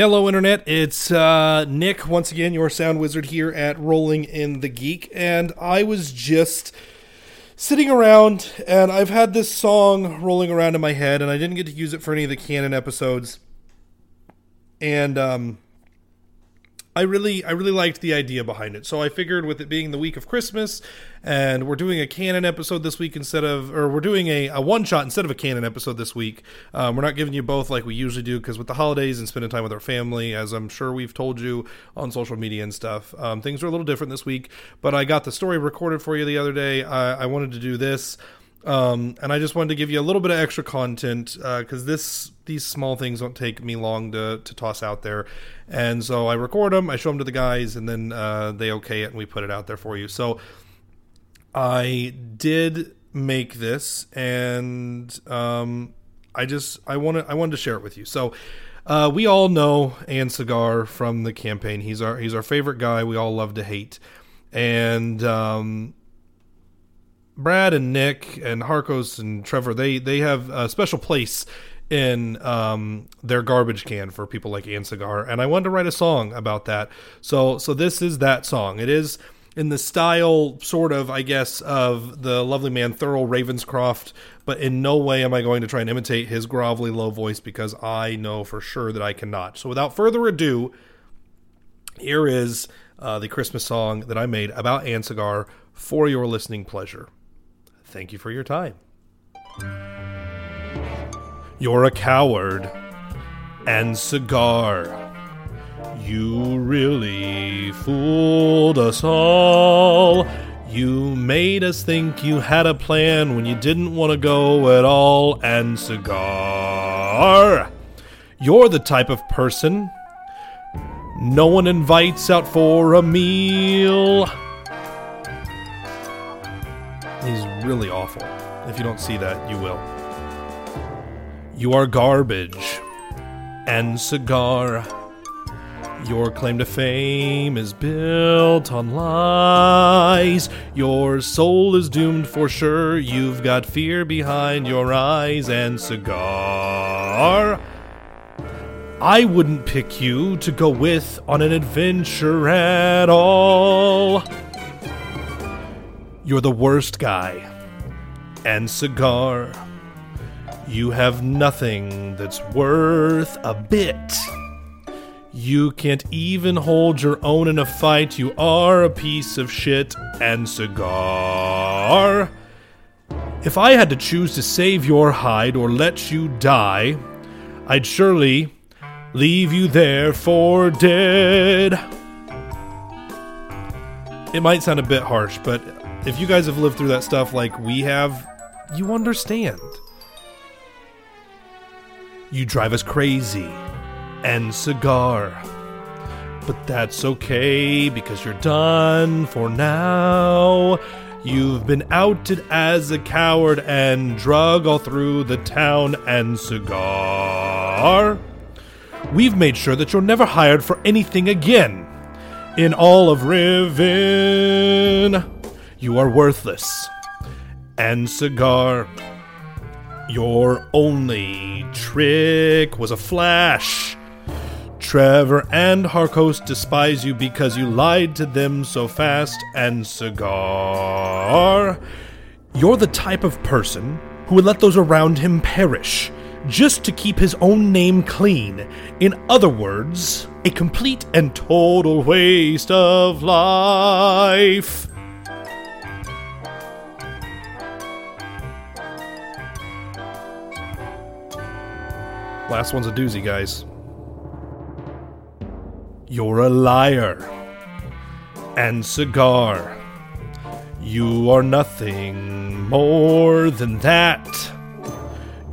Hello, Internet. It's uh, Nick, once again, your sound wizard here at Rolling in the Geek. And I was just sitting around, and I've had this song rolling around in my head, and I didn't get to use it for any of the canon episodes. And um, I really, I really liked the idea behind it. So I figured, with it being the week of Christmas, and we're doing a canon episode this week instead of, or we're doing a, a one shot instead of a canon episode this week. Um, we're not giving you both like we usually do because with the holidays and spending time with our family, as I'm sure we've told you on social media and stuff, um, things are a little different this week. But I got the story recorded for you the other day. I, I wanted to do this. Um, and I just wanted to give you a little bit of extra content uh, because uh, this these small things don't take me long to, to toss out there, and so I record them, I show them to the guys, and then uh, they okay it, and we put it out there for you. So I did make this, and um, I just I wanted I wanted to share it with you. So. Uh, we all know Ansegar from the campaign. He's our he's our favorite guy. We all love to hate, and um, Brad and Nick and Harkos and Trevor they they have a special place in um, their garbage can for people like Ansegar, and I wanted to write a song about that. So so this is that song. It is in the style, sort of, I guess, of the lovely man Thurl Ravenscroft, but in no way am I going to try and imitate his grovelly low voice because I know for sure that I cannot. So without further ado, here is uh, the Christmas song that I made about Ansegar for your listening pleasure. Thank you for your time. You're a coward. Ansegar. You really fooled us all. You made us think you had a plan when you didn't want to go at all. Ansegar. You're the type of person no one invites out for a meal. Really awful. If you don't see that, you will. You are garbage. Ansegar. Your claim to fame is built on lies. Your soul is doomed for sure. You've got fear behind your eyes. Ansegar. I wouldn't pick you to go with on an adventure at all. You're the worst guy. Ansegar. You have nothing that's worth a bit. You can't even hold your own in a fight. You are a piece of shit. Ansegar. If I had to choose to save your hide or let you die, I'd surely leave you there for dead. It might sound a bit harsh, but if you guys have lived through that stuff like we have, you understand. You drive us crazy. Ansegar. But that's okay because you're done for now. You've been outed as a coward and drug all through the town Ansegar. We've made sure that you're never hired for anything again. In all of Riven, you are worthless. Ansegar. Your only trick was a flash. Trevor and Harkos despise you because you lied to them so fast. Ansegar. You're the type of person who would let those around him perish. just to keep his own name clean. In other words, a complete and total waste of life. Last one's a doozy, guys. You're a liar. Ansegar. You are nothing more than that.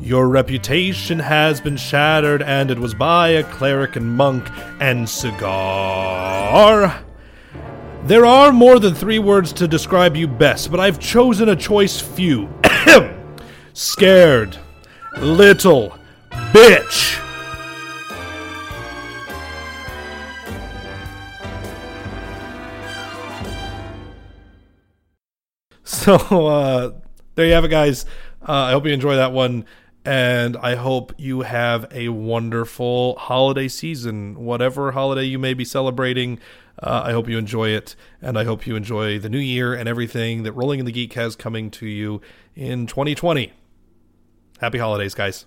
Your reputation has been shattered, and it was by a cleric and monk Ansegar. There are more than three words to describe you best, but I've chosen a choice few. Scared. Little. Bitch. So uh, there you have it, guys. Uh, I hope you enjoy that one, and I hope you have a wonderful holiday season, whatever holiday you may be celebrating. Uh, I hope you enjoy it, and I hope you enjoy the new year and everything that Rolling in the Geek has coming to you in 2020. Happy holidays, guys.